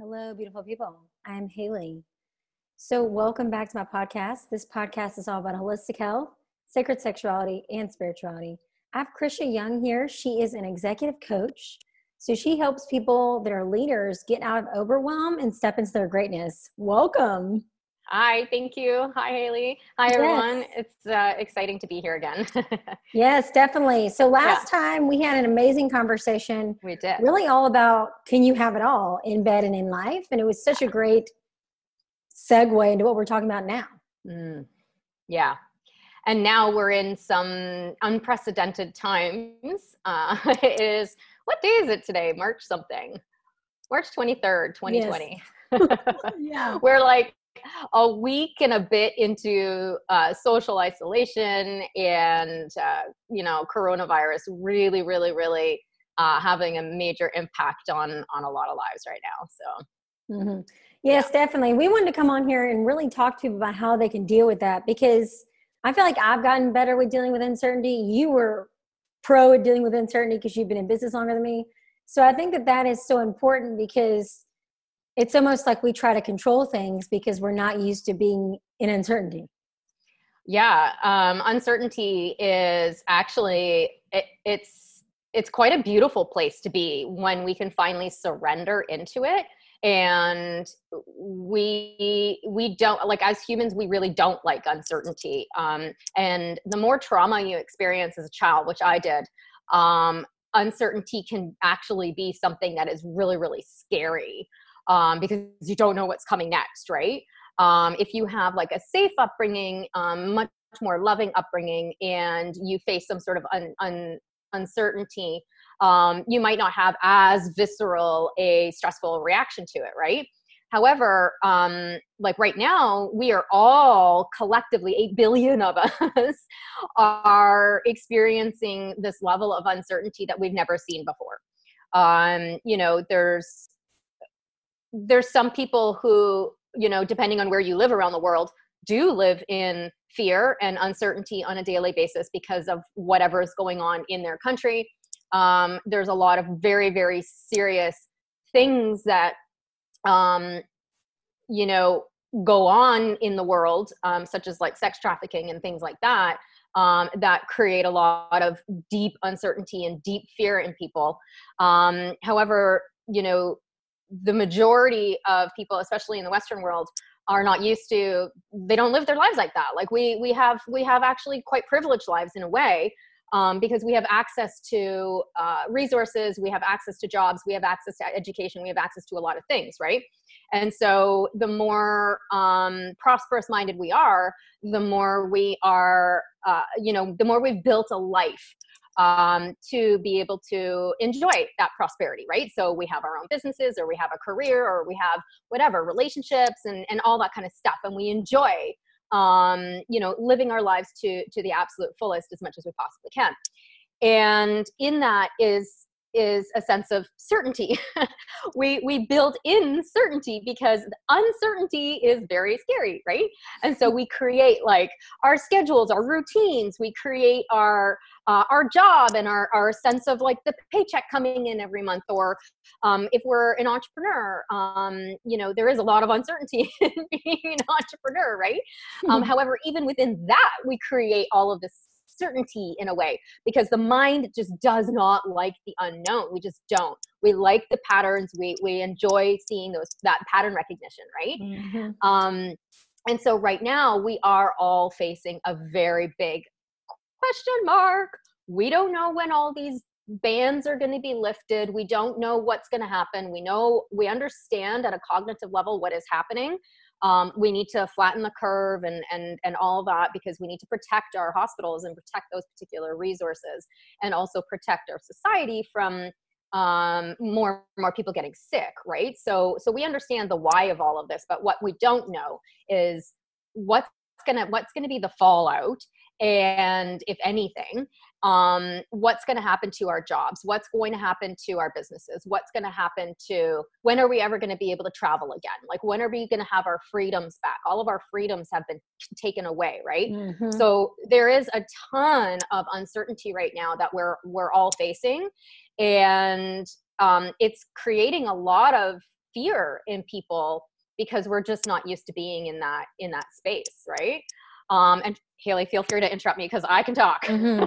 Hello, beautiful people. I'm Haley. So, welcome back to my podcast. This podcast is all about holistic health, sacred sexuality, and spirituality. I have Krisha Young here. She is an executive coach. So, she helps people that are leaders get out of overwhelm and step into their greatness. Welcome. Hi, thank you. Hi, Haley. Hi, everyone. Yes. It's uh, exciting to be here again. yes, definitely. So, last yeah. time we had an amazing conversation. We did. Really, all about can you have it all in bed and in life? And it was such a great segue into what we're talking about now. Mm. Yeah. And now we're in some unprecedented times. Uh, it is, what day is it today? March something. March 23rd, 2020. Yes. yeah. we're like a week and a bit into uh, social isolation and uh, you know coronavirus really really really uh, having a major impact on on a lot of lives right now so mm-hmm. yes yeah. definitely we wanted to come on here and really talk to people about how they can deal with that because i feel like i've gotten better with dealing with uncertainty you were pro at dealing with uncertainty because you've been in business longer than me so i think that that is so important because it's almost like we try to control things because we're not used to being in uncertainty. Yeah um, uncertainty is actually it, it's it's quite a beautiful place to be when we can finally surrender into it. And we we don't like as humans we really don't like uncertainty. Um, and the more trauma you experience as a child which i did um, uncertainty can actually be something that is really really scary um, because you don't know what's coming next, right? Um, if you have like a safe upbringing, um, much more loving upbringing, and you face some sort of un, un, uncertainty, um, you might not have as visceral a stressful reaction to it, right? However, um, like right now, we are all collectively, 8 billion of us are experiencing this level of uncertainty that we've never seen before. Um, you know, there's there's some people who you know depending on where you live around the world do live in fear and uncertainty on a daily basis because of whatever is going on in their country. Um, there's a lot of very very serious things that um, you know go on in the world um, such as like sex trafficking and things like that um, that create a lot of deep uncertainty and deep fear in people. Um, however you know the majority of people especially in the western world are not used to they don't live their lives like that. Like we we have we have actually quite privileged lives in a way um, because we have access to uh, resources we have access to jobs we have access to education we have access to a lot of things right? And so the more um, prosperous minded we are the more we are uh, you know the more we've built a life um, to be able to enjoy that prosperity, right? So we have our own businesses or we have a career or we have whatever, relationships and, and all that kind of stuff. And we enjoy, um, you know, living our lives to, to the absolute fullest as much as we possibly can. And in that is is a sense of certainty. we we build in certainty because uncertainty is very scary, right? And so we create like our schedules, our routines, we create our uh, our job and our, our sense of like the paycheck coming in every month or um, if we're an entrepreneur um, you know there is a lot of uncertainty in being an entrepreneur right um, however even within that we create all of this certainty in a way because the mind just does not like the unknown. We just don't. We like the patterns. We we enjoy seeing those that pattern recognition right? Mm-hmm. um and so right now we are all facing a very big question mark. We don't know when all these bans are going to be lifted. We don't know what's going to happen. We know we understand at a cognitive level what is happening um, we need to flatten the curve and and and all that because we need to protect our hospitals and protect those particular resources and also protect our society from um, more more people getting sick right? So so we understand the why of all of this but what we don't know is what's gonna what's gonna be the fallout and if anything um, what's going to happen to our jobs? What's going to happen to our businesses? What's going to happen to when are we ever going to be able to travel again? Like when are we going to have our freedoms back? All of our freedoms have been taken away right? Mm-hmm. so there is a ton of uncertainty right now that we're we're all facing and um, it's creating a lot of fear in people because we're just not used to being in that in that space right um, and haley feel free to interrupt me because i can talk. Mm-hmm.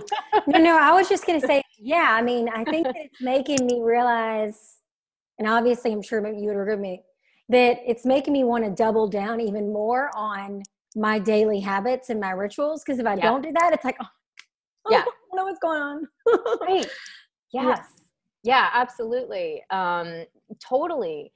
no no i was just going to say yeah i mean i think it's making me realize and obviously i'm sure you would agree with me that it's making me want to double down even more on my daily habits and my rituals because if i yeah. don't do that it's like oh, yeah. I don't know what's going on. Right. Yes. Yeah absolutely. Um totally.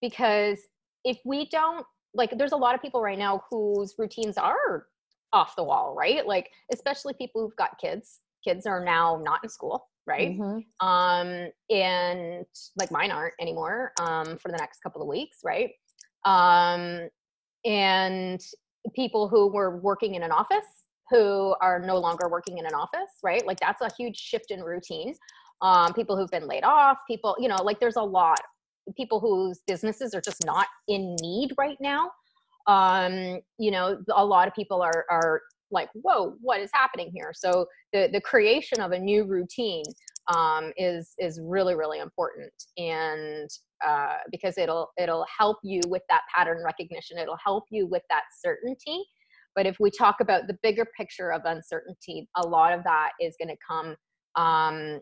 Because if we don't like there's a lot of people right now whose routines are off the wall right? Like especially people who've got kids. Kids are now not in school right? Mm-hmm. um and like mine aren't anymore um for the next couple of weeks right? Um and people who were working in an office who are no longer working in an office right? Like that's a huge shift in routine. Um people who've been laid off people you know like there's a lot. People whose businesses are just not in need right now um, you know a lot of people are are like whoa what is happening here? So the the creation of a new routine um, is is really really important and uh, because it'll it'll help you with that pattern recognition. It'll help you with that certainty. But if we talk about the bigger picture of uncertainty a lot of that is going to come um,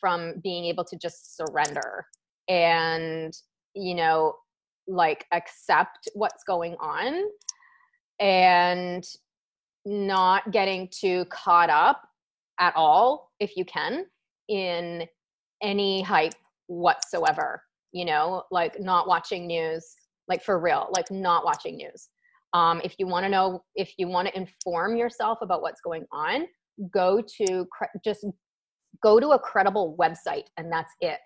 from being able to just surrender. And you know like accept what's going on and not getting too caught up at all if you can in any hype whatsoever you know? Like not watching news like for real like not watching news. Um, if you want to know if you want to inform yourself about what's going on go to just go to a credible website and that's it.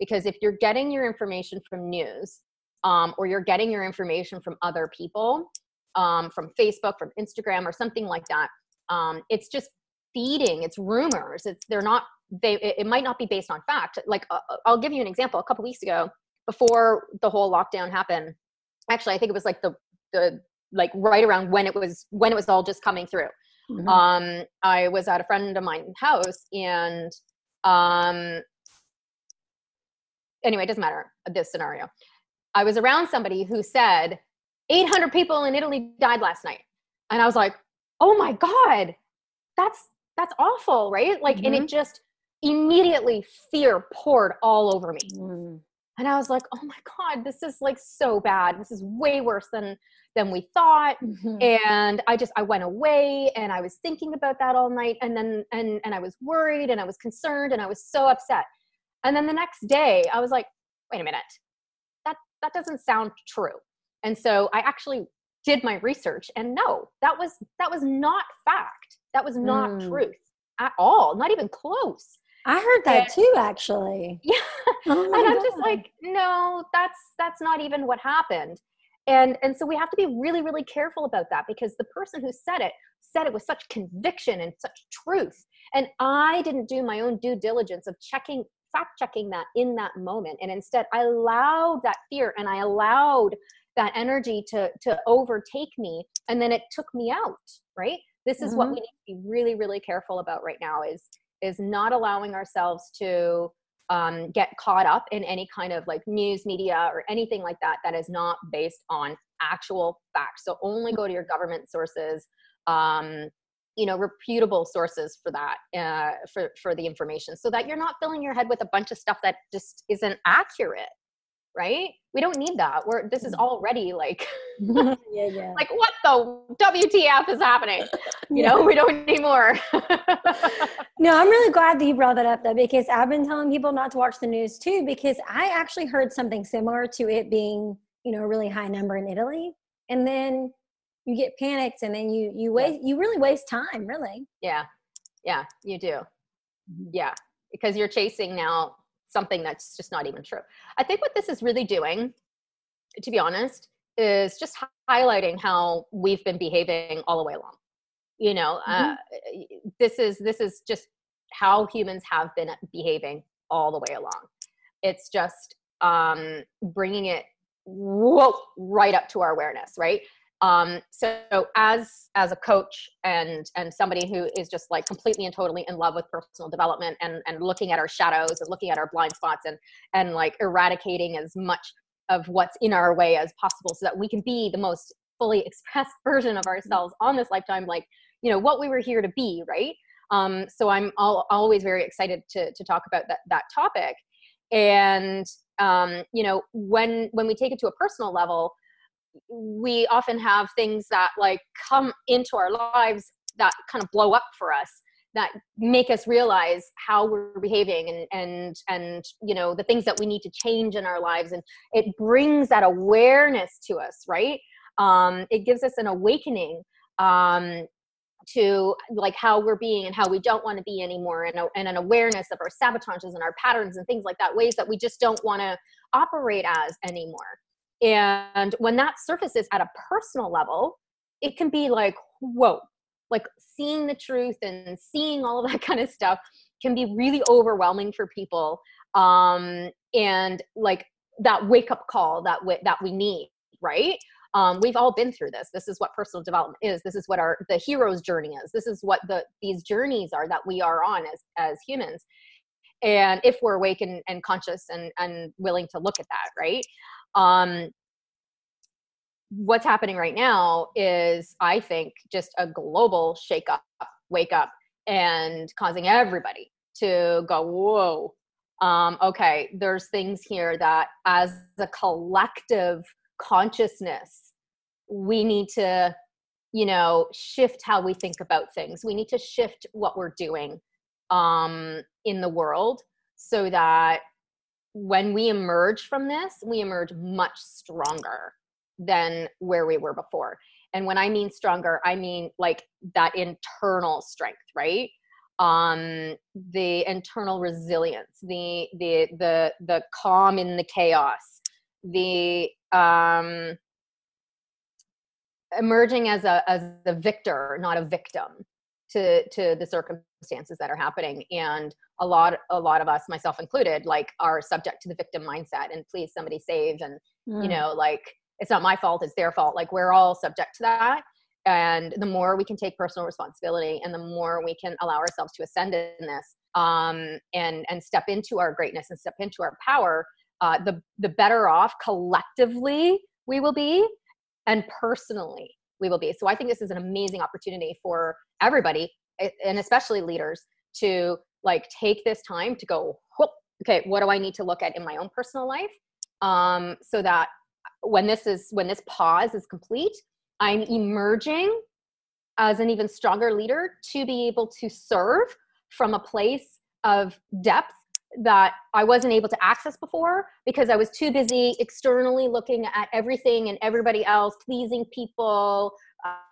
Because if you're getting your information from news um, or you're getting your information from other people um, from facebook from instagram or something like that um, it's just feeding it's rumors it's they're not they it, might not be based on fact like uh, uh i'll give you an example a couple weeks ago before the whole lockdown happened actually i think it was like the the like right around when it was when it was all just coming through mm-hmm. um i was at a friend of mine's house and um anyway, it doesn't matter this scenario. I was around somebody who said 800 people in Italy died last night. And I was like, oh my God, that's, that's awful, right? Like, mm-hmm. and it mm-hmm. just immediately fear poured all over me. Mm. And I was like, oh my God, this is like so bad. This is way worse than, than we thought. Mm-hmm. And I just, I went away and I was thinking about that all night. And then, and, and I was worried and I was concerned and I was so upset. And then the next day, I was like, wait a minute, that, doesn't sound true. And so I actually did my research and no, that was, that was not fact. That was not mm. truth at all, not even close. I heard that and, too, actually. Yeah. Oh and I'm God. just like, no, that's, that's not even what happened. And, and so we have to be really, really careful about that because the person who said it said it with such conviction and such truth. And I didn't do my own due diligence of checking fact checking that in that moment. And instead i allowed that fear and i allowed that energy to to overtake me. And then it took me out right? This is mm-hmm. what we need to be really really careful about right now is is not allowing ourselves to um, get caught up in any kind of like news media or anything like that that is not based on actual facts. So only go to your government sources um, you know reputable sources for that uh, for for the information so that you're not filling your head with a bunch of stuff that just isn't accurate right? We don't need that. We're this is mm. already like yeah, yeah. like what the wtf is happening? You know we don't need more. No i'm really glad that you brought that up though because i've been telling people not to watch the news too because i actually heard something similar to it being you know a really high number in italy and then you get panicked and then you you waste yeah. you really waste time really. Yeah. Yeah you do. Mm-hmm. yeah because you're chasing now something that's just not even true. I think what this is really doing to be honest is just highlighting how we've been behaving all the way along. You know uh, mm-hmm. uh, this is this is just how humans have been behaving all the way along. It's just um bringing it whoa right up to our awareness right um, so as as a coach and and somebody who is just like completely and totally in love with personal development and and looking at our shadows and looking at our blind spots and and like eradicating as much of what's in our way as possible so that we can be the most fully expressed version of ourselves on this lifetime like you know what we were here to be right? Um, so i'm all, always very excited to, to talk about that, that topic. And um, you know when when we take it to a personal level we often have things that like come into our lives that kind of blow up for us that make us realize how we're behaving and and and you know the things that we need to change in our lives and it brings that awareness to us right? Um, it gives us an awakening um, to like how we're being and how we don't want to be anymore and, and an awareness of our sabotages and our patterns and things like that ways that we just don't want to operate as anymore and when that surfaces at a personal level it can be like whoa like seeing the truth and seeing all of that kind of stuff can be really overwhelming for people um and like that wake up call that we, that we need right? Um, we've all been through this. This is what personal development is. This is what our the hero's journey is. This is what the these journeys are that we are on as as humans. And if we're awake and, and conscious and and willing to look at that right um what's happening right now is i think just a global shake up wake up and causing everybody to go whoa. Um, okay there's things here that as a collective consciousness we need to you know shift how we think about things. We need to shift what we're doing um, in the world so that when we emerge from this we emerge much stronger than where we were before. And when i mean stronger i mean like that internal strength right? Um the internal resilience the the the the calm in the chaos the um, emerging as a as a victor, not a victim to to the circumstances that are happening. And a lot a lot of us, myself included, like are subject to the victim mindset. And please, somebody save. And mm. you know, like it's not my fault; it's their fault. Like we're all subject to that. And the more we can take personal responsibility, and the more we can allow ourselves to ascend in this, um, and and step into our greatness and step into our power, uh, the the better off collectively we will be and personally we will be so i think this is an amazing opportunity for everybody and especially leaders to like take this time to go okay what do i need to look at in my own personal life? Um, so that when this is when this pause is complete i'm emerging as an even stronger leader to be able to serve from a place of depth that I wasn't able to access before because I was too busy externally looking at everything and everybody else, pleasing people,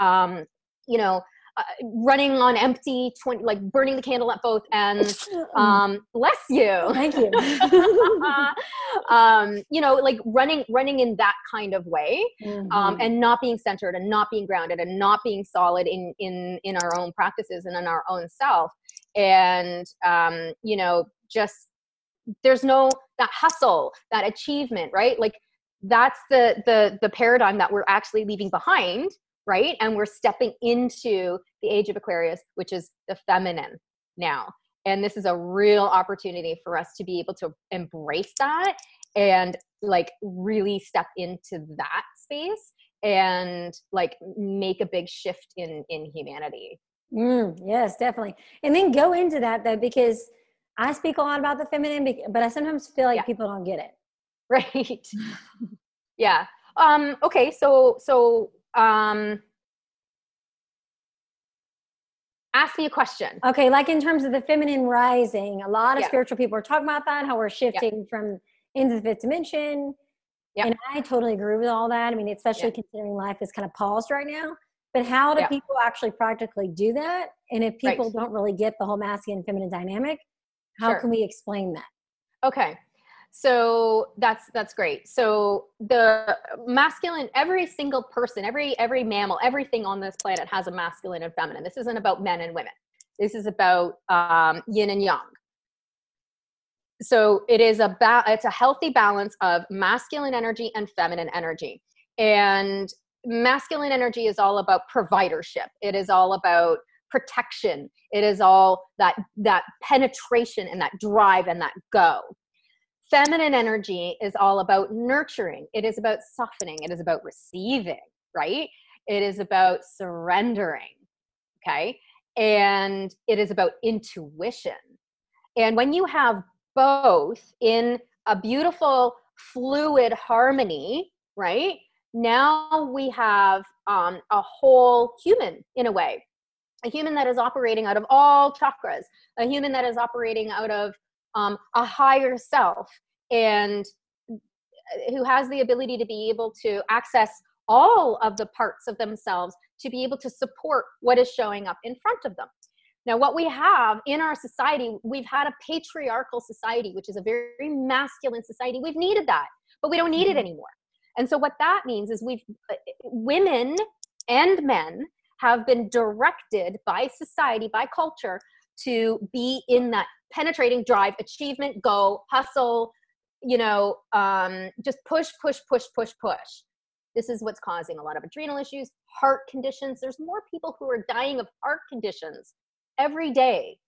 um, you know, uh, running on empty, 20, like burning the candle at both ends. Um, bless you. Thank you. um, you know, like running, running in that kind of way, mm-hmm. um, and not being centered and not being grounded and not being solid in in in our own practices and in our own self. And um, you know, just there's no that hustle that achievement right like that's the the the paradigm that we're actually leaving behind right and we're stepping into the age of aquarius which is the feminine now and this is a real opportunity for us to be able to embrace that and like really step into that space and like make a big shift in in humanity mm, yes definitely and then go into that though because I speak a lot about the feminine, but I sometimes feel like yeah. people don't get it. Right. yeah. Um, okay. So, so, um, ask me a question. Okay. Like in terms of the feminine rising, a lot of yeah. spiritual people are talking about that, how we're shifting yeah. from into the fifth dimension. Yeah. And I totally agree with all that. I mean, especially considering life is kind of paused right now. But how do people actually practically do that? And if people right. don't really get the whole masculine feminine dynamic, how sure. can we explain that? Okay. So that's that's great. So the masculine, every single person, every every mammal, everything on this planet has a masculine and feminine. This isn't about men and women. This is about um, yin and yang. So it is a ba- it's a healthy balance of masculine energy and feminine energy. And masculine energy is all about providership. It is all about protection it is all that that penetration and that drive and that go feminine energy is all about nurturing. It is about softening. It is about receiving right? It is about surrendering okay? And it is about intuition. And when you have both in a beautiful fluid harmony right? Now we have um, a whole human in a way. A human that is operating out of all chakras. A human that is operating out of um, a higher self and uh, who has the ability to be able to access all of the parts of themselves to be able to support what is showing up in front of them. Now, what we have in our society, we've had a patriarchal society, which is a very masculine society. We've needed that, but we don't need it mm-hmm. anymore. And so, what that means is we've uh, women and men have been directed by society, by culture, to be in that penetrating drive, achievement, go, hustle, you know, um, just push, push, push, push, push. This is what's causing a lot of adrenal issues, heart conditions. There's more people who are dying of heart conditions every day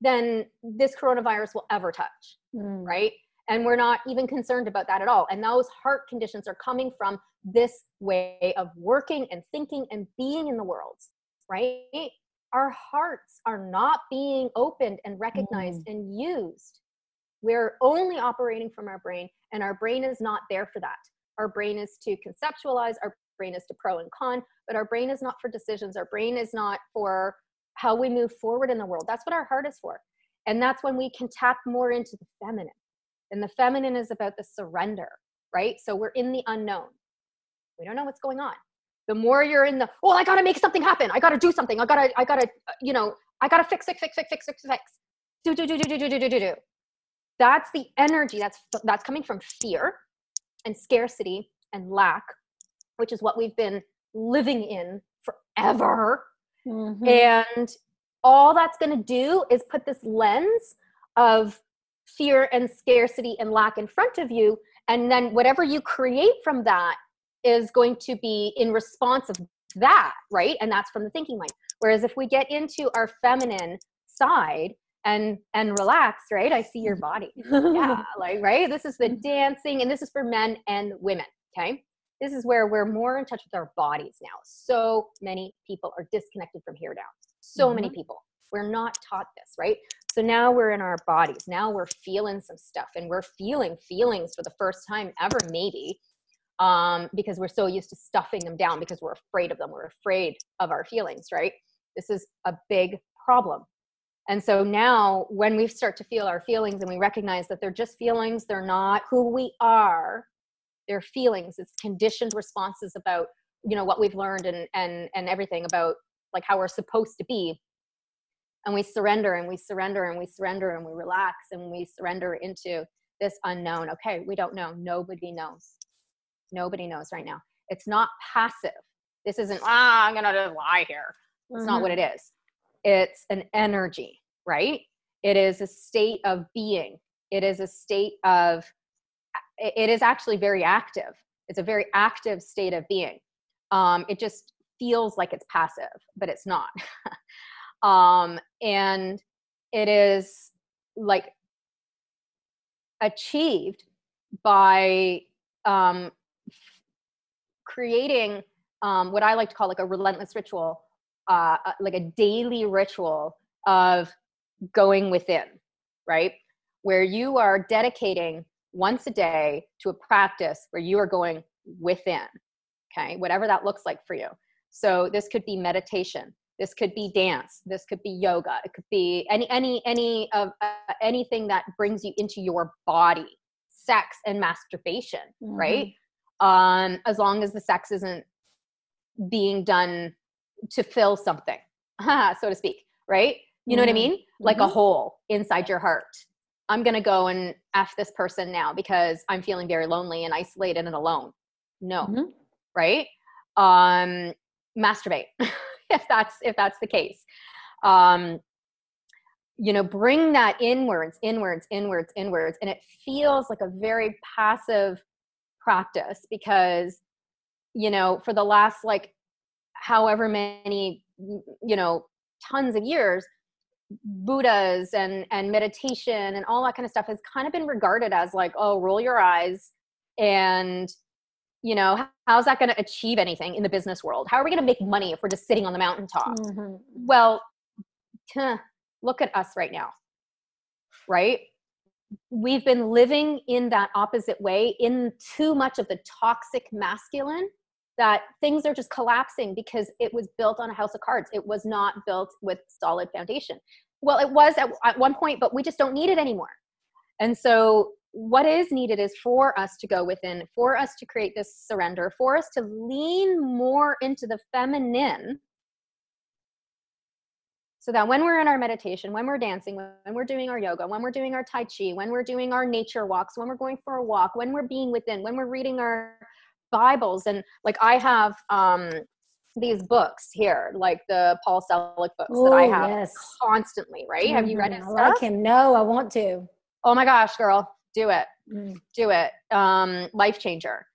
than this coronavirus will ever touch, mm. right? And we're not even concerned about that at all. And those heart conditions are coming from this way of working and thinking and being in the world, right? Our hearts are not being opened and recognized mm. and used we're only operating from our brain, and our brain is not there for that. Our brain is to conceptualize, our brain is to pro and con, but our brain is not for decisions. Our brain is not for how we move forward in the world. That's what our heart is for. And that's when we can tap more into the feminine. And the feminine is about the surrender, right? So we're in the unknown. We don't know what's going on. The more you're in the, oh, I gotta make something happen. I gotta do something. I gotta, I gotta, you know, I gotta fix, fix, fix, fix, fix, fix, fix. Do, do, do, do, do, do, do, do, do do. that's the energy that's that's coming from fear and scarcity and lack which is what we've been living in forever mm-hmm. and all that's going to do is put this lens of fear and scarcity and lack in front of you and then whatever you create from that is going to be in response of that right? And that's from the thinking mind. Whereas if we get into our feminine side and and relax right i see your body. Yeah like right? This is the mm-hmm. dancing and this is for men and women okay? This is where we're more in touch with our bodies now. So many people are disconnected from here down so mm-hmm. many people. We're not taught this right? So now we're in our bodies. Now we're feeling some stuff and we're feeling feelings for the first time ever maybe um, because we're so used to stuffing them down because we're afraid of them. We're afraid of our feelings right? This is a big problem. And so now, when we start to feel our feelings and we recognize that they're just feelings, they're not who we are, they're feelings, it's conditioned responses about you know what we've learned and and and everything about like how we're supposed to be. And we surrender and we surrender and we surrender and we relax and we surrender into this unknown. Okay we don't know. Nobody knows nobody knows right now it's not passive this isn't ah i'm gonna just lie here it's mm-hmm. not what mm-hmm. it is it's an energy, right? It is a state of being. It is a state of, it is actually very active. It's a very active state of being. Um, it just feels like it's passive, but it's not. um, and it is like achieved by um, creating um, what I like to call like a relentless ritual uh, uh, like a daily ritual of going within, right? Where you are dedicating once a day to a practice where you are going within, okay? Whatever that looks like for you. So this could be meditation. This could be dance. This could be yoga. It could be any any any of uh, anything that brings you into your body. Sex and masturbation, mm-hmm. right? Um, as long as the sex isn't being done to fill something, so to speak, right? You know mm-hmm. what I mm-hmm. mean? Like mm-hmm. a hole inside your heart. I'm going to go and F this person now because I'm feeling very lonely and isolated and alone. No. Mm-hmm. Right? Um, masturbate if that's if that's the case. Um, you know, bring that inwards, inwards, inwards, inwards. And it feels like a very passive practice because, you know, for the last like however many you know tons of years buddhas and and meditation and all that kind of stuff has kind of been regarded as like oh roll your eyes and you know how's that going to achieve anything in the business world? How are we going to make money if we're just sitting on the mountaintop? Mm-hmm. well look at us right now right we've been living in that opposite way in too much of the toxic masculine that things are just collapsing because it was built on a house of cards. It was not built with solid foundation. Well it was at, at one point but we just don't need it anymore. And so what is needed is for us to go within for us to create this surrender for us to lean more into the feminine so that when we're in our meditation, when we're dancing, when we're doing our yoga, when we're doing our Tai Chi, when we're doing our nature walks, when we're going for a walk, when we're being within, when we're reading our Bibles, and like I have um, these books here, like the Paul Selig books Ooh, that I have yes. constantly, right? Mm-hmm. Have you read it? Mm-hmm. I like him. No, I want to. Oh my gosh, girl, do it. Mm. Do it. Um, life changer.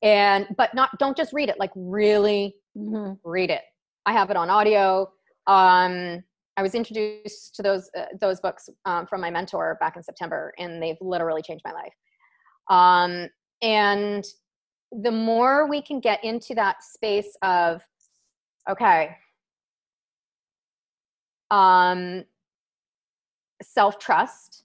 And but not don't just read it, like really mm-hmm. read it. I have it on audio. Um, I was introduced to those uh, those books um, from my mentor back in September, and they've literally changed my life. Um, and the more we can get into that space of, okay, um, self trust,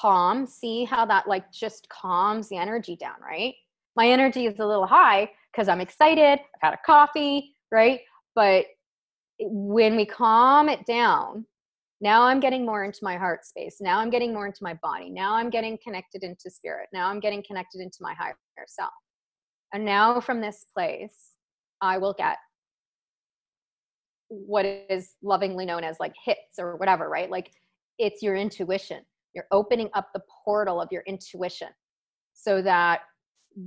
calm. See how that like just calms the energy down, right? My energy is a little high because I'm excited. I've had a coffee, right? But when we calm it down, now I'm getting more into my heart space. Now I'm getting more into my body. Now I'm getting connected into spirit. Now I'm getting connected into my higher self. And now from this place, I will get what is lovingly known as like hits or whatever, right? Like it's your intuition. You're opening up the portal of your intuition so that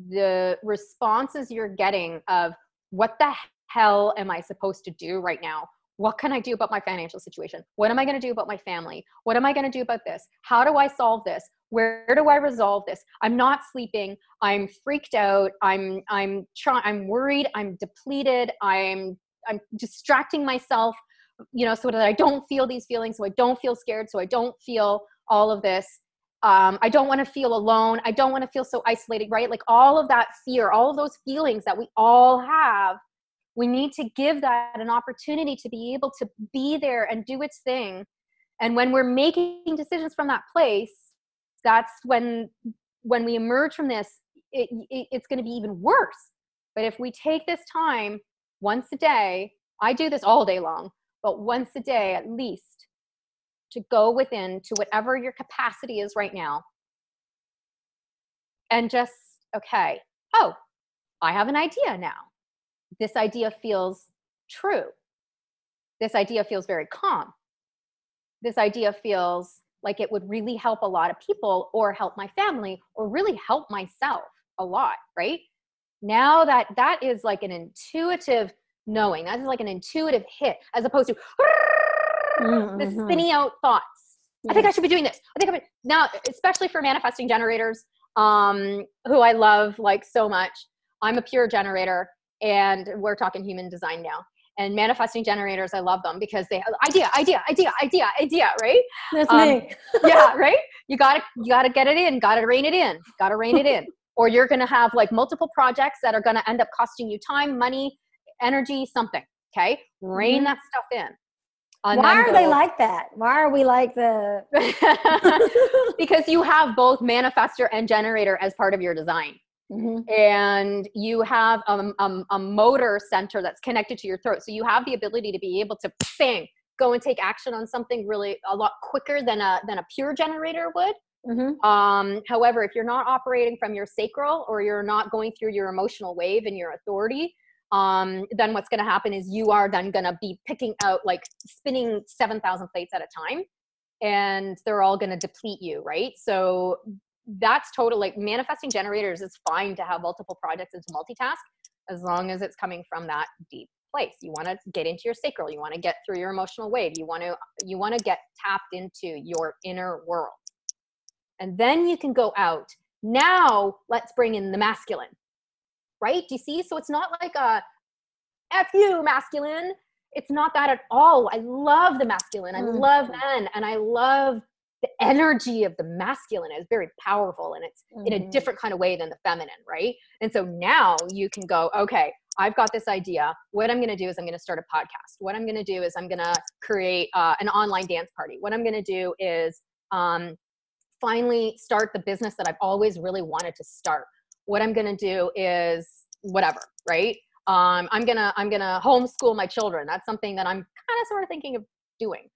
the responses you're getting of what the hell am I supposed to do right now? What can I do about my financial situation? What am I going to do about my family? What am I going to do about this? How do I solve this? Where do I resolve this? I'm not sleeping. I'm freaked out. I'm I'm trying I'm worried. I'm depleted. I'm I'm distracting myself, you know, so that I don't feel these feelings, so I don't feel scared, so I don't feel all of this. Um, I don't want to feel alone. I don't want to feel so isolated, right? Like all of that fear, all of those feelings that we all have we need to give that an opportunity to be able to be there and do its thing. And when we're making decisions from that place that's when when we emerge from this it, it, it's going to be even worse. But if we take this time once a day i do this all day long but once a day at least to go within to whatever your capacity is right now. And just okay oh i have an idea now this idea feels true. This idea feels very calm. This idea feels like it would really help a lot of people or help my family or really help myself a lot, right? Now that that is like an intuitive knowing, that is like an intuitive hit as opposed to mm-hmm. the spinning out thoughts. I think I should be doing this. I think I'm now, especially for manifesting generators, um, who I love like so much. I'm a pure generator and we're talking human design now. And manifesting generators i love them because they idea idea idea idea idea right? That's um, me. yeah right? You gotta you gotta get it in gotta rein it in gotta rein it in. Or you're gonna have like multiple projects that are gonna end up costing you time money energy something okay? Rein mm-hmm. that stuff in. Why are they like that? Why are we like the because you have both manifester and generator as part of your design Mm-hmm. And you have a, a, a, motor center that's connected to your throat. So you have the ability to be able to bang, go and take action on something really a lot quicker than a, than a pure generator would. Mm-hmm. Um, however, if you're not operating from your sacral or you're not going through your emotional wave and your authority, um, then what's going to happen is you are then going to be picking out like spinning 7,000 plates at a time and they're all going to deplete you, right? So that's total like manifesting generators it's fine to have multiple projects and to multitask as long as it's coming from that deep place you want to get into your sacral you want to get through your emotional wave you want to you want to get tapped into your inner world and then you can go out now let's bring in the masculine right do you see so it's not like a f you masculine it's not that at all. I love the masculine. I Mm. love men and I love the energy of the masculine is very powerful and it's in a Mhm. different kind of way than the feminine, right? And so now you can go, okay, I've got this idea. What I'm going to do is I'm going to start a podcast. What I'm going to do is I'm going to create uh, an online dance party. What I'm going to do is um, finally start the business that I've always really wanted to start. What I'm going to do is whatever, right? Um, I'm gonna I'm gonna homeschool my children. That's something that I'm kind of sort of thinking of doing.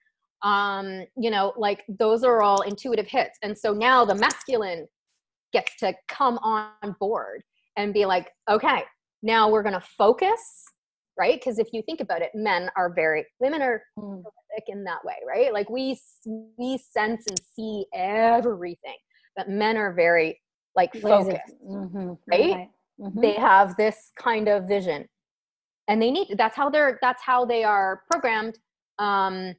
Um, you know, like those are all intuitive hits, and so now the masculine gets to come on board and be like, okay, now we're gonna focus, right? Because if you think about it, men are very women are Mm. in that way, right? Like we we sense and see everything, but men are very like focused mhm, right? Mhm. they have this kind of vision and they need that's how they're that's how they are programmed um,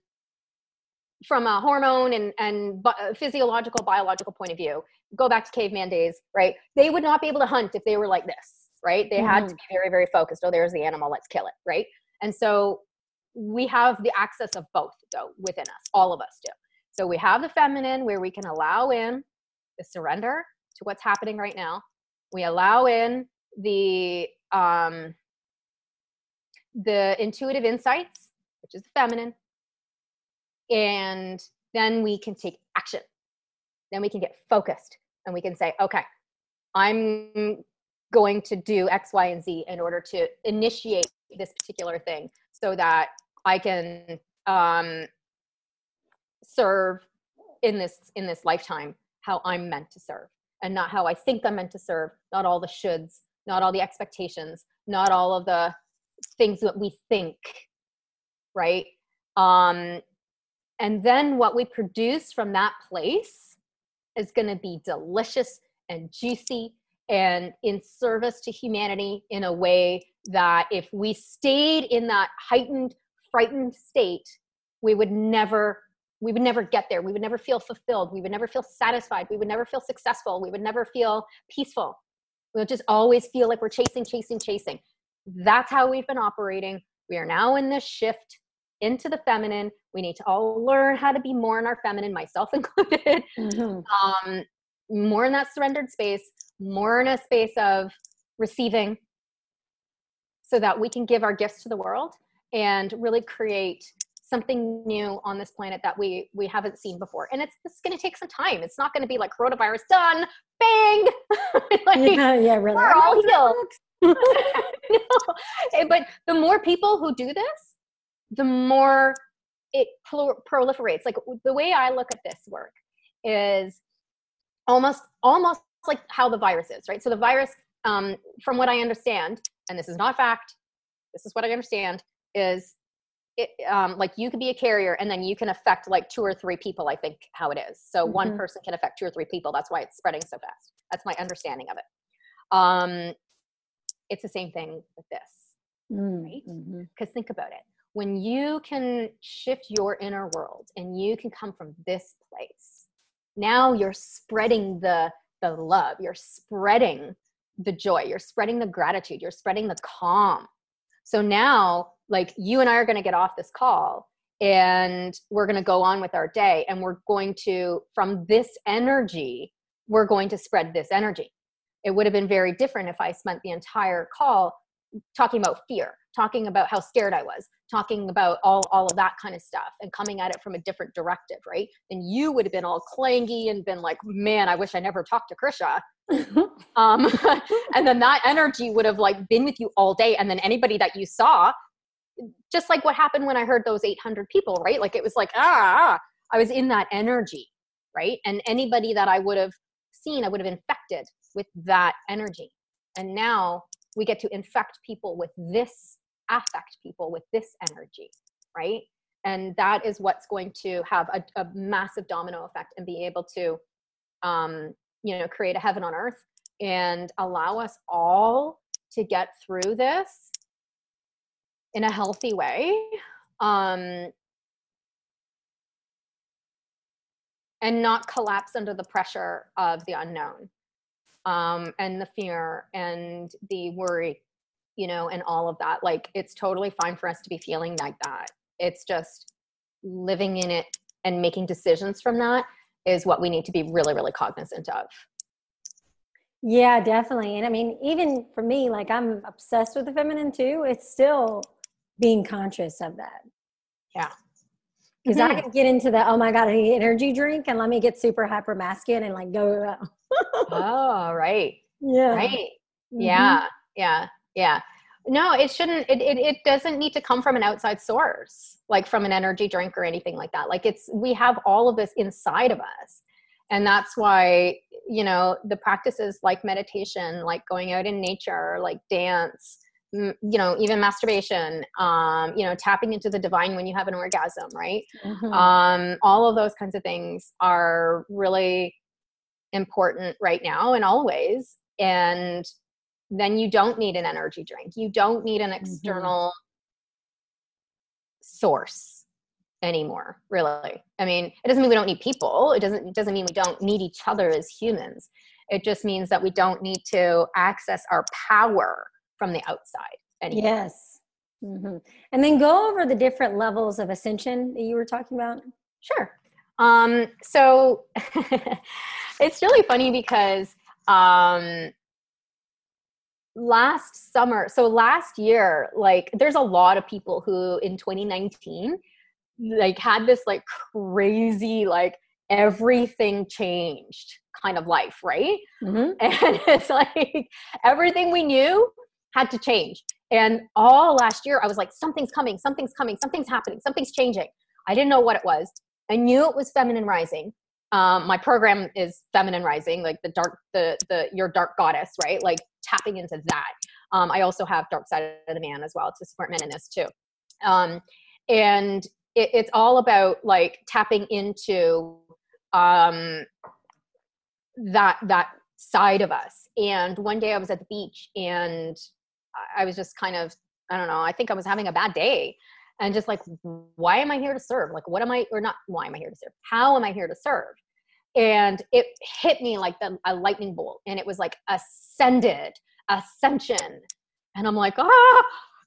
from a hormone and and bi- physiological biological point of view go back to caveman days right? They would not be able to hunt if they were like this right? They had to be very very focused. Oh there's the animal let's kill it right? And so we have the access of both though within us. All of us do. So we have the feminine where we can allow in the surrender to what's happening right now. We allow in the um the intuitive insights which is the feminine and then we can take action. Then we can get focused and we can say okay i'm going to do x y and z in order to initiate this particular thing so that i can um serve in this in this lifetime how i'm meant to serve and not how i think i'm meant to serve not all the shoulds not all the expectations not all of the things that we think right? Um and then what we produce from that place is going to be delicious and juicy and in service to humanity in a way that if we stayed in that heightened frightened state we would never we would never get there. We would never feel fulfilled. We would never feel satisfied. We would never feel successful. We would never feel peaceful. We would just always feel like we're chasing chasing chasing. That's how we've been operating. We are now in this shift into the feminine we need to all learn how to be more in our feminine myself included Mhm. um, more in that surrendered space, more in a space of receiving, so that we can give our gifts to the world and really create something new on this planet that we we haven't seen before. And it's it's going to take some time. It's not going to be like coronavirus done, bang, like, yeah, yeah, really. we're all healed. No. But the more people who do this, the more it prol- proliferates. Like the way I look at this work is almost almost like how the virus is, right? So the virus, um, from what I understand, and this is not fact, this is what I understand, is it um, like you could be a carrier and then you can affect like two or three people. I think how it is. So one Mhm. person can affect two or three people. That's why it's spreading so fast. That's my understanding of it. Um, it's the same thing with this Mm, Right? mhm. because think about it when you can shift your inner world and you can come from this place now you're spreading the the love you're spreading the joy you're spreading the gratitude you're spreading the calm. So now like you and i are going to get off this call and we're going to go on with our day and we're going to from this energy we're going to spread this energy. It would have been very different if i spent the entire call talking about fear talking about how scared i was talking about all, all of that kind of stuff and coming at it from a different directive right? And you would have been all clangy and been like man i wish i never talked to krisha. Um, and then that energy would have like been with you all day and then anybody that you saw just like what happened when i heard those 800 people right? Like it was like ah. I was in that energy right? And anybody that i would have seen i would have infected with that energy. And now we get to infect people with this affect people with this energy right? And that is what's going to have a, a massive domino effect and be able to um, you know create a heaven on earth and allow us all to get through this in a healthy way um, and not collapse under the pressure of the unknown um, and the fear and the worry you know, and all of that. Like it's totally fine for us to be feeling like that. It's just living in it and making decisions from that is what we need to be really, really cognizant of. Yeah, definitely. And I mean, even for me, like I'm obsessed with the feminine too. It's still being conscious of that. Yeah. Because mm-hmm. I can get into the, oh my God, I need energy drink and let me get super hyper masculine and like go. oh, right. Yeah. Right. Mm-hmm. Yeah. Yeah. Yeah. No, it shouldn't, it, it, it doesn't need to come from an outside source, like from an energy drink or anything like that. Like it's, we have all of this inside of us. And that's why, you know, the practices like meditation, like going out in nature, like dance, you know even masturbation um you know tapping into the divine when you have an orgasm right mm-hmm. um all of those kinds of things are really important right now and always and then you don't need an energy drink you don't need an mm-hmm. external mm-hmm. source anymore really i mean it doesn't mean we don't need people it doesn't it doesn't mean we don't need each other as humans it just means that we don't need to access our power from the outside anymore. Yes. Mm-hmm. And then go over the different levels of ascension that you were talking about. Sure. Um, so it's really funny because um, last summer, so last year, like there's a lot of people who in 2019 like had this like crazy like everything changed kind of life, right? Mm-hmm. And it's like everything we knew had to change. And all last year, I was like, something's coming, something's coming, something's happening, something's changing. I didn't know what it was. I knew it was feminine rising. Um, my program is feminine rising, like the dark, the the your dark goddess, right? Like tapping into that. Um, I also have dark side of the man as well to support men in this too. Um, and it, it's all about like tapping into um, that that side of us. And one day I was at the beach and I was just kind of, I don't know, I think I was having a bad day and just like, why am I here to serve? Like, what am I, or not, why am I here to serve? How am I here to serve? And it hit me like the, a lightning bolt and it was like ascended, ascension. And I'm like, ah,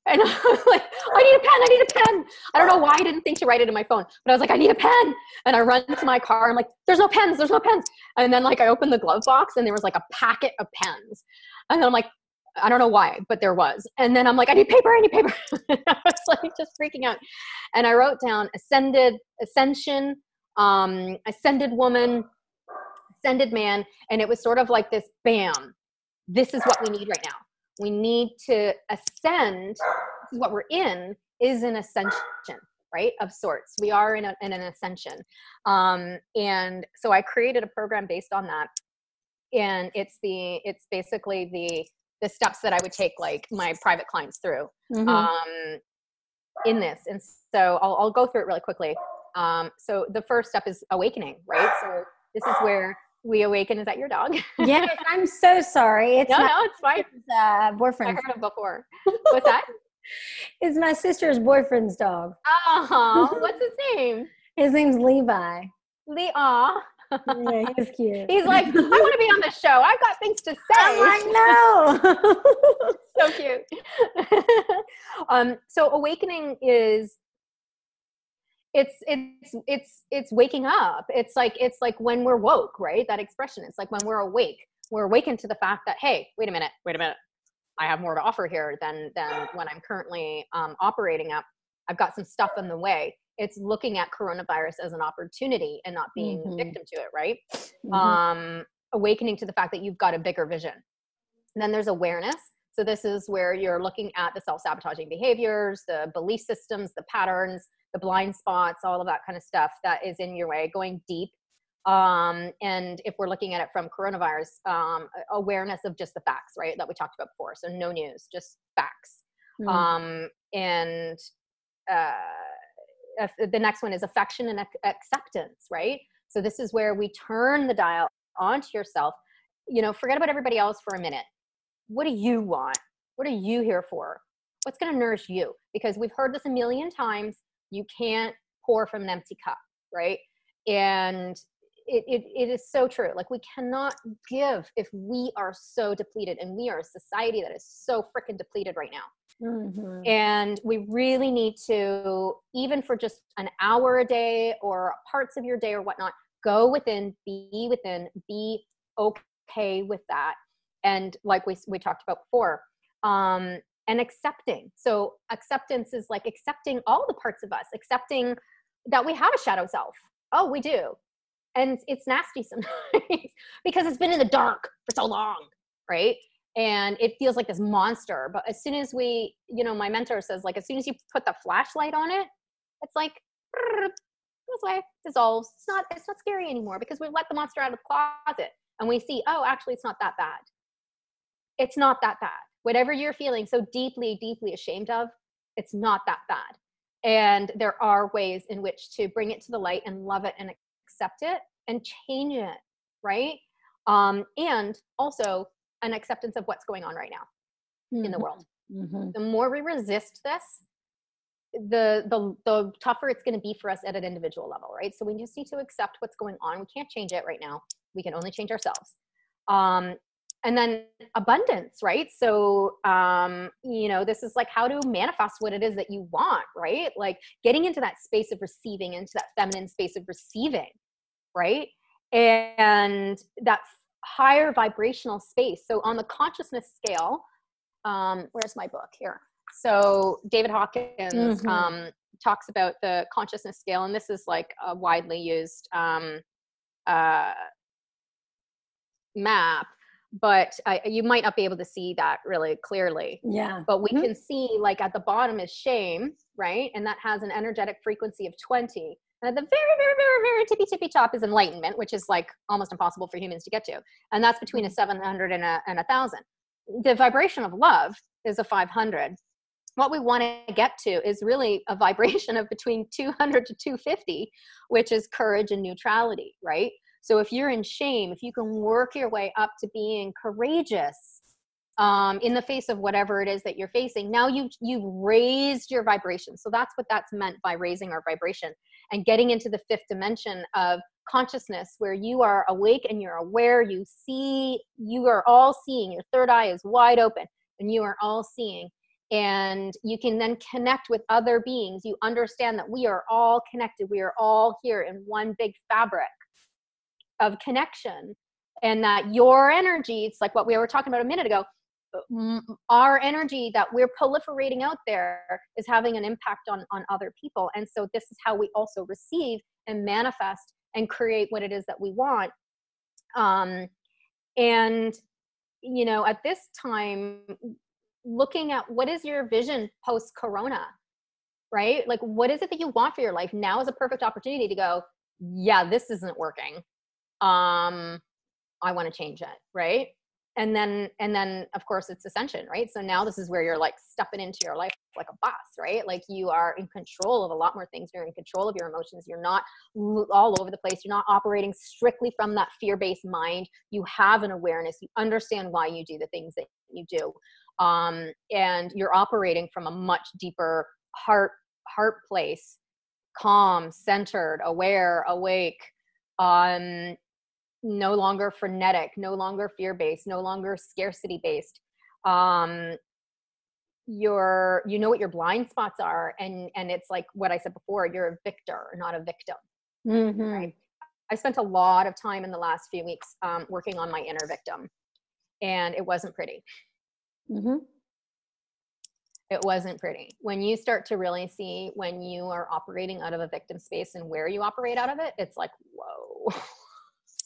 and I'm like, I need a pen, I need a pen. I don't know why I didn't think to write it in my phone, but I was like, I need a pen. And I run to my car. I'm like, there's no pens, there's no pens. And then like I opened the glove box and there was like a packet of pens. And then I'm like, I don't know why, but there was. And then I'm like, I need paper, I need paper. I was like just freaking out. And I wrote down ascended, ascension, um, ascended woman, ascended man. And it was sort of like this bam, this is what we need right now. We need to ascend. This is what we're in, is an ascension, right? Of sorts. We are in, a, in an ascension. Um, and so I created a program based on that. And it's the, it's basically the the steps that I would take like my private clients through mm-hmm. um, in this. And so I'll, I'll go through it really quickly. Um, so the first step is awakening, right? So this is where we awaken. Is that your dog? yes, I'm so sorry. It's no, no, it's fine. Uh, boyfriend. I heard him before. What's that? it's my sister's boyfriend's dog. Oh, what's his name? His name's Levi. Lee, aw yeah, he's cute. He's like, I want to be on the show. I've got things to say. I know. so cute. um, so awakening is it's it's it's it's waking up. It's like it's like when we're woke, right? That expression. It's like when we're awake. We're awakened to the fact that hey, wait a minute, wait a minute. I have more to offer here than than when I'm currently um, operating at. I've got some stuff in the way it's looking at coronavirus as an opportunity and not being mm-hmm. victim to it right mm-hmm. um awakening to the fact that you've got a bigger vision and then there's awareness so this is where you're looking at the self-sabotaging behaviors the belief systems the patterns the blind spots all of that kind of stuff that is in your way going deep um, and if we're looking at it from coronavirus um, awareness of just the facts right that we talked about before so no news just facts mm-hmm. um, and uh, the next one is affection and acceptance, right? So this is where we turn the dial onto yourself. You know, forget about everybody else for a minute. What do you want? What are you here for? What's going to nourish you? Because we've heard this a million times. You can't pour from an empty cup, right? And it, it, it is so true. Like we cannot give if we are so depleted and we are a society that is so freaking depleted right now. Mm-hmm. And we really need to, even for just an hour a day or parts of your day or whatnot, go within, be within, be okay with that. And like we, we talked about before, um, and accepting. So acceptance is like accepting all the parts of us, accepting that we have a shadow self. Oh, we do. And it's nasty sometimes because it's been in the dark for so long right? And it feels like this monster. But as soon as we you know my mentor says like as soon as you put the flashlight on it it's like this way dissolves. It's not it's not scary anymore because we let the monster out of the closet and we see oh actually it's not that bad. It's not that bad whatever you're feeling so deeply deeply ashamed of it's not that bad and there are ways in which to bring it to the light and love it and accept it and change it, right? Um, and also an acceptance of what's going on right now mm-hmm. in the world. Mm-hmm. The more we resist this, the the the tougher it's going to be for us at an individual level, right? So we just need to accept what's going on. We can't change it right now. We can only change ourselves. Um, and then abundance right? So um you know this is like how to manifest what it is that you want right? Like getting into that space of receiving into that feminine space of receiving right? And that higher vibrational space. So on the consciousness scale um where's my book? Here. So david hawkins mm-hmm. um talks about the consciousness scale and this is like a widely used um uh map but I, you might not be able to see that really clearly. Yeah. But we mm-hmm. can see, like, at the bottom is shame, right? And that has an energetic frequency of 20. And at the very, very, very, very tippy, tippy top is enlightenment, which is like almost impossible for humans to get to. And that's between a mm-hmm. 700 and a, and a 1,000. The vibration of love is a 500. What we want to get to is really a vibration of between 200 to 250, which is courage and neutrality, right? So if you're in shame, if you can work your way up to being courageous um, in the face of whatever it is that you're facing, now you've you've raised your vibration. So that's what that's meant by raising our vibration and getting into the fifth dimension of consciousness where you are awake and you're aware you see you are all seeing your third eye is wide open and you are all seeing. And you can then connect with other beings. You understand that we are all connected. We are all here in one big fabric of connection and that your energy it's like what we were talking about a minute ago our energy that we're proliferating out there is having an impact on on other people. And so this is how we also receive and manifest and create what it is that we want. Um and you know at this time looking at what is your vision post corona right? Like what is it that you want for your life? Now is a perfect opportunity to go yeah this isn't working um i want to change it right? And then and then of course it's ascension right? So now this is where you're like stepping into your life like a boss right? Like you are in control of a lot more things. You're in control of your emotions. You're not all over the place. You're not operating strictly from that fear-based mind. You have an awareness. You understand why you do the things that you do. Um, and you're operating from a much deeper heart heart place calm centered aware awake um no longer frenetic, no longer fear based, no longer scarcity based. Um, you're you know what your blind spots are and and it's like what i said before you're a victor not a victim mm-hmm. right i spent a lot of time in the last few weeks um, working on my inner victim and it wasn't pretty mm-hmm. it wasn't pretty when you start to really see when you are operating out of a victim space and where you operate out of it it's like whoa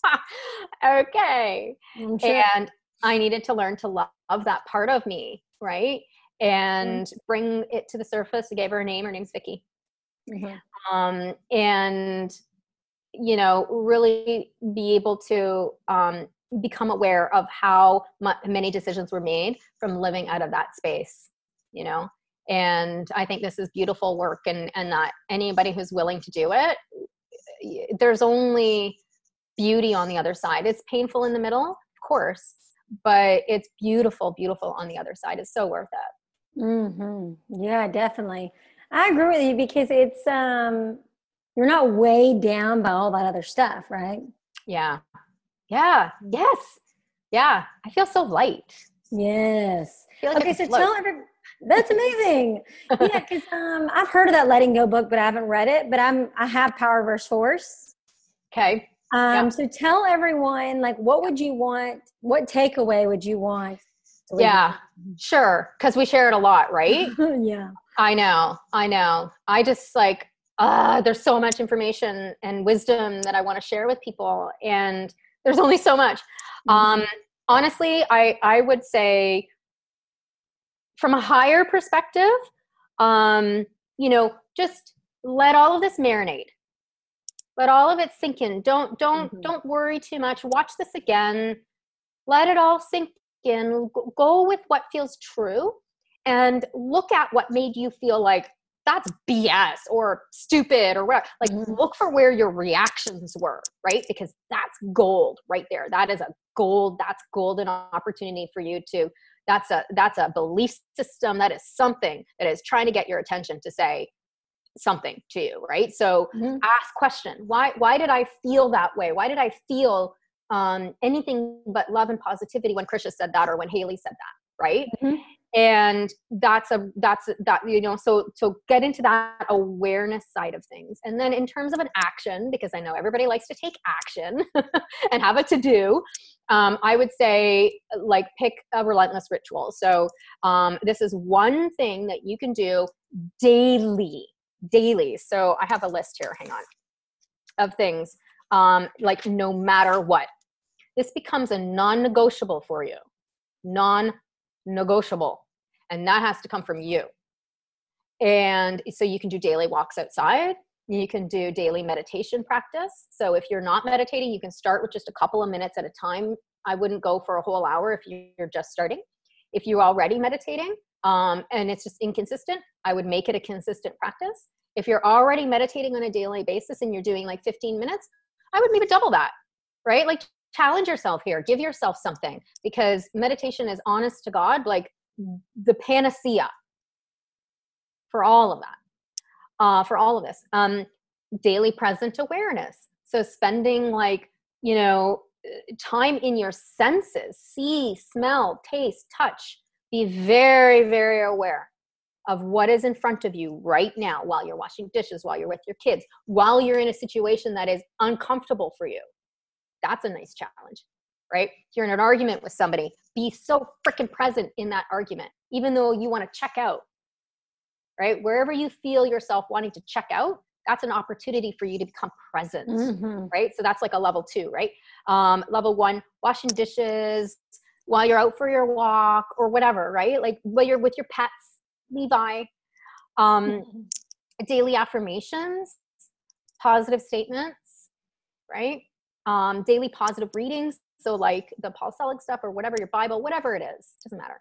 okay. Sure. And I needed to learn to love that part of me, right? And mm-hmm. bring it to the surface. I gave her a name. Her name's Vicky. Mm-hmm. Um, and you know, really be able to um, become aware of how many decisions were made from living out of that space. You know, and I think this is beautiful work, and and that anybody who's willing to do it, there's only beauty on the other side. It's painful in the middle, of course, but it's beautiful, beautiful on the other side. It's so worth it. Mm-hmm. Yeah, definitely. I agree with you because it's um you're not weighed down by all that other stuff, right? Yeah. Yeah. Yes. Yeah. I feel so light. Yes. Like okay, so tell everybody. That's amazing. yeah, because um, I've heard of that Letting Go book, but I haven't read it. But I'm I have Power versus Force. Okay. Um, yeah. So tell everyone, like, what would you want? What takeaway would you want? Yeah, sure. Because we share it a lot, right? yeah. I know. I know. I just like, uh, there's so much information and wisdom that I want to share with people, and there's only so much. Mm-hmm. Um, honestly, I I would say, from a higher perspective, um, you know, just let all of this marinate let all of it sink in. Don't don't mm-hmm. don't worry too much. Watch this again. Let it all sink in. Go with what feels true and look at what made you feel like that's bs or stupid or whatever. Like mm-hmm. look for where your reactions were right? Because that's gold right there. That is a gold that's golden opportunity for you to that's a that's a belief system. That is something that is trying to get your attention to say something to you right so mm-hmm. ask question why why did i feel that way why did i feel um, anything but love and positivity when krisha said that or when haley said that right mm-hmm. and that's a that's that you know so so get into that awareness side of things and then in terms of an action because i know everybody likes to take action and have a to do um, I would say like pick a relentless ritual. So um, this is one thing that you can do daily daily. So I have a list here, hang on, of things um, like no matter what. This becomes a non negotiable for you, non negotiable. And that has to come from you. And so you can do daily walks outside. You can do daily meditation practice. So if you're not meditating, you can start with just a couple of minutes at a time. I wouldn't go for a whole hour if you're just starting. If you're already meditating, um, and it's just inconsistent, I would make it a consistent practice. If you're already meditating on a daily basis and you're doing like 15 minutes, I would maybe double that, right? Like challenge yourself here, give yourself something because meditation is honest to God, like the panacea for all of that, uh, for all of this. Um, daily present awareness. So spending like, you know, time in your senses, see, smell, taste, touch, be very, very aware of what is in front of you right now while you're washing dishes, while you're with your kids, while you're in a situation that is uncomfortable for you. That's a nice challenge, right? You're in an argument with somebody, be so freaking present in that argument, even though you want to check out, right? Wherever you feel yourself wanting to check out, that's an opportunity for you to become present, mm-hmm. right? So that's like a level two, right? Um, level one, washing dishes, while you're out for your walk or whatever, right? Like while you're with your pets, Levi. Um, mm-hmm. daily affirmations, positive statements, right? Um, daily positive readings. So like the Paul Selig stuff or whatever, your Bible, whatever it is, doesn't matter.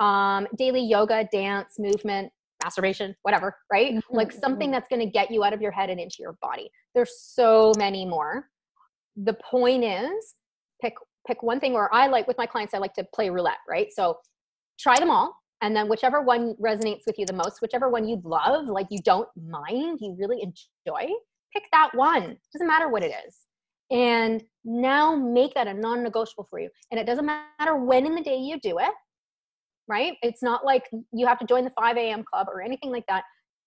Um, daily yoga, dance, movement, masturbation, whatever, right? Mm-hmm. Like something mm-hmm. that's going to get you out of your head and into your body. There's so many more. The point is pick pick one thing or I like with my clients, I like to play roulette, right? So try them all. And then whichever one resonates with you the most, whichever one you love, like you don't mind, you really enjoy, pick that one. Doesn't matter what it is. And now make that a non negotiable for you. And it doesn't matter when in the day you do it, right? It's not like you have to join the 5 a.m. club or anything like that.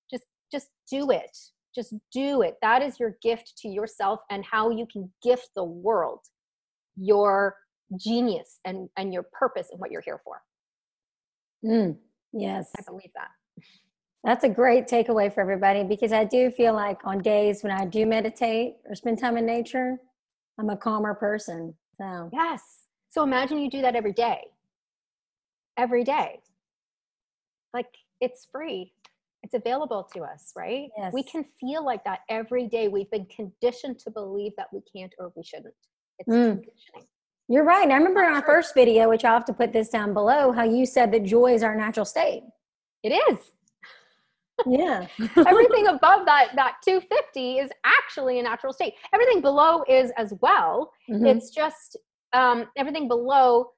Just just do it. Just do it. That is your gift to yourself and how you can gift the world your genius and, and your purpose and what you're here for. Mm, yes. I believe that. That's a great takeaway for everybody because I do feel like on days when I do meditate or spend time in nature, I'm a calmer person. So, yes. So imagine you do that every day. Every day. Like it's free. It's available to us, right? Yes. We can feel like that every day. We've been conditioned to believe that we can't or we shouldn't. It's mm. conditioning. You're right. I remember in our first video, which I'll have to put this down below, how you said that joy is our natural state. It is. Yeah. Everything above that that 250 is actually a natural state. Everything below is as well. Mm-hmm. It's just um, everything below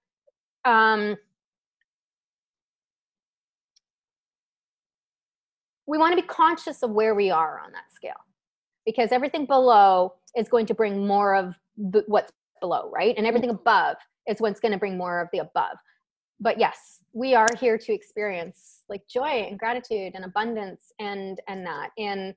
um, we want to be conscious of where we are on that scale because everything below is going to bring more of the, what's below, right? And everything above is what's going to bring more of the above. But yes, we are here to experience like joy and gratitude and abundance and and that. And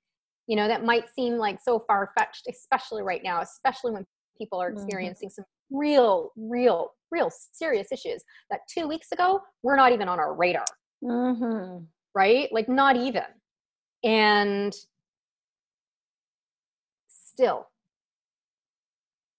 you know, that might seem like so far fetched, especially right now, especially when people are mm-hmm. experiencing mm-hmm. some real, real, real serious issues that two weeks ago were not even on our radar. Mm-hmm. Right? Like, not even. And still,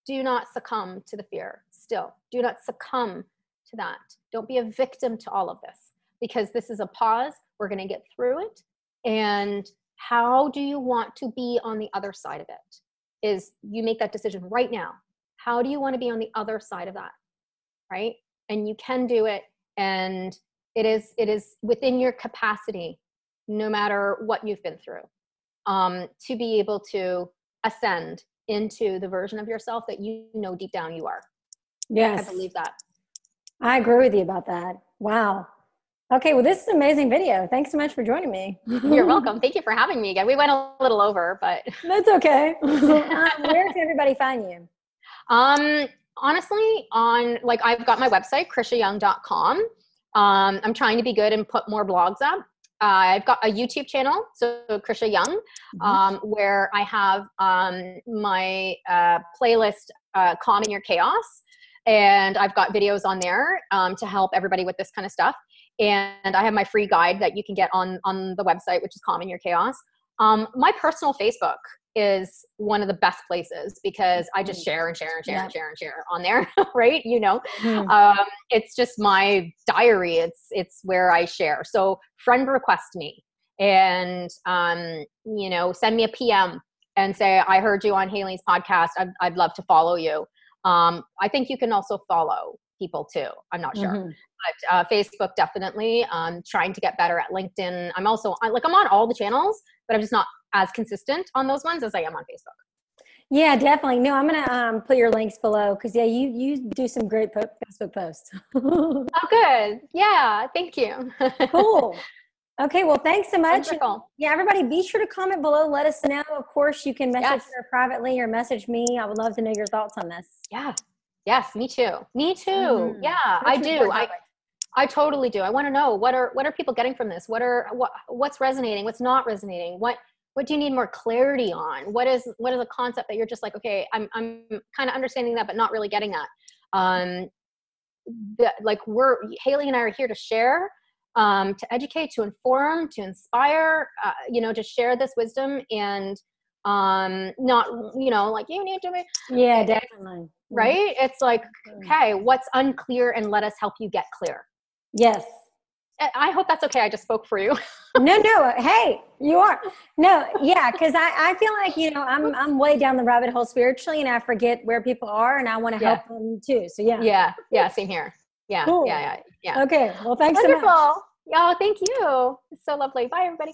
do not succumb to the fear. Still, do not succumb to that. Don't be a victim to all of this because this is a pause. We're going to get through it. And how do you want to be on the other side of it? Is you make that decision right now. How do you want to be on the other side of that? Right? And you can do it. And it is it is within your capacity, no matter what you've been through, um, to be able to ascend into the version of yourself that you know deep down you are. Yes. I believe that. I agree with you about that. Wow. Okay, well, this is an amazing video. Thanks so much for joining me. You're welcome. Thank you for having me again. We went a little over, but that's okay. um, where can everybody find you? Um, honestly, on like I've got my website, krishayoung.com. Um, I'm trying to be good and put more blogs up. Uh, I've got a YouTube channel, so Krisha Young, mm-hmm. um, where I have um, my uh, playlist, uh, Calming Your Chaos. And I've got videos on there um, to help everybody with this kind of stuff and I have my free guide that you can get on on the website, which is Calm in Your Chaos. Um, my personal Facebook is one of the best places because I just mm-hmm. share and share and share yeah. and share and share on there, right? You know, mm. um, it's just my diary. It's it's where I share. So friend request me and um, you know send me a PM and say I heard you on Haley's podcast. I'd, I'd love to follow you. Um, I think you can also follow people too. I'm not sure. Mm-hmm but uh, Facebook definitely. Um, trying to get better at LinkedIn. I'm also like I'm on all the channels, but I'm just not as consistent on those ones as I am on Facebook. Yeah, definitely. No, I'm gonna um, put your links below because yeah, you you do some great po- Facebook posts. oh, good. Yeah, thank you. cool. Okay, well, thanks so much. Yeah, everybody, be sure to comment below. Let us know. Of course, you can message yes. her privately or message me. I would love to know your thoughts on this. Yeah. Yes, me too. Me too. Mm. Yeah, That's I do. I I totally do. I want to know what are what are people getting from this? What are what what's resonating? What's not resonating? What what do you need more clarity on? What is what is a concept that you're just like, okay, I'm I'm kind of understanding that, but not really getting that. Um, the, like we're Haley and I are here to share, um, to educate, to inform, to inspire. Uh, you know, to share this wisdom and um not you know like you need to be yeah definitely right it's like okay what's unclear and let us help you get clear Yes. I hope that's okay. I just spoke for you. no, no. Hey, you are. No, yeah, because I, I feel like, you know, I'm I'm way down the rabbit hole spiritually and I forget where people are and I want to yeah. help them too. So yeah. Yeah. Yeah. Same here. Yeah. Cool. Yeah. Yeah. Yeah. Okay. Well, thanks Wonderful. so much. Oh, thank you. It's so lovely. Bye everybody.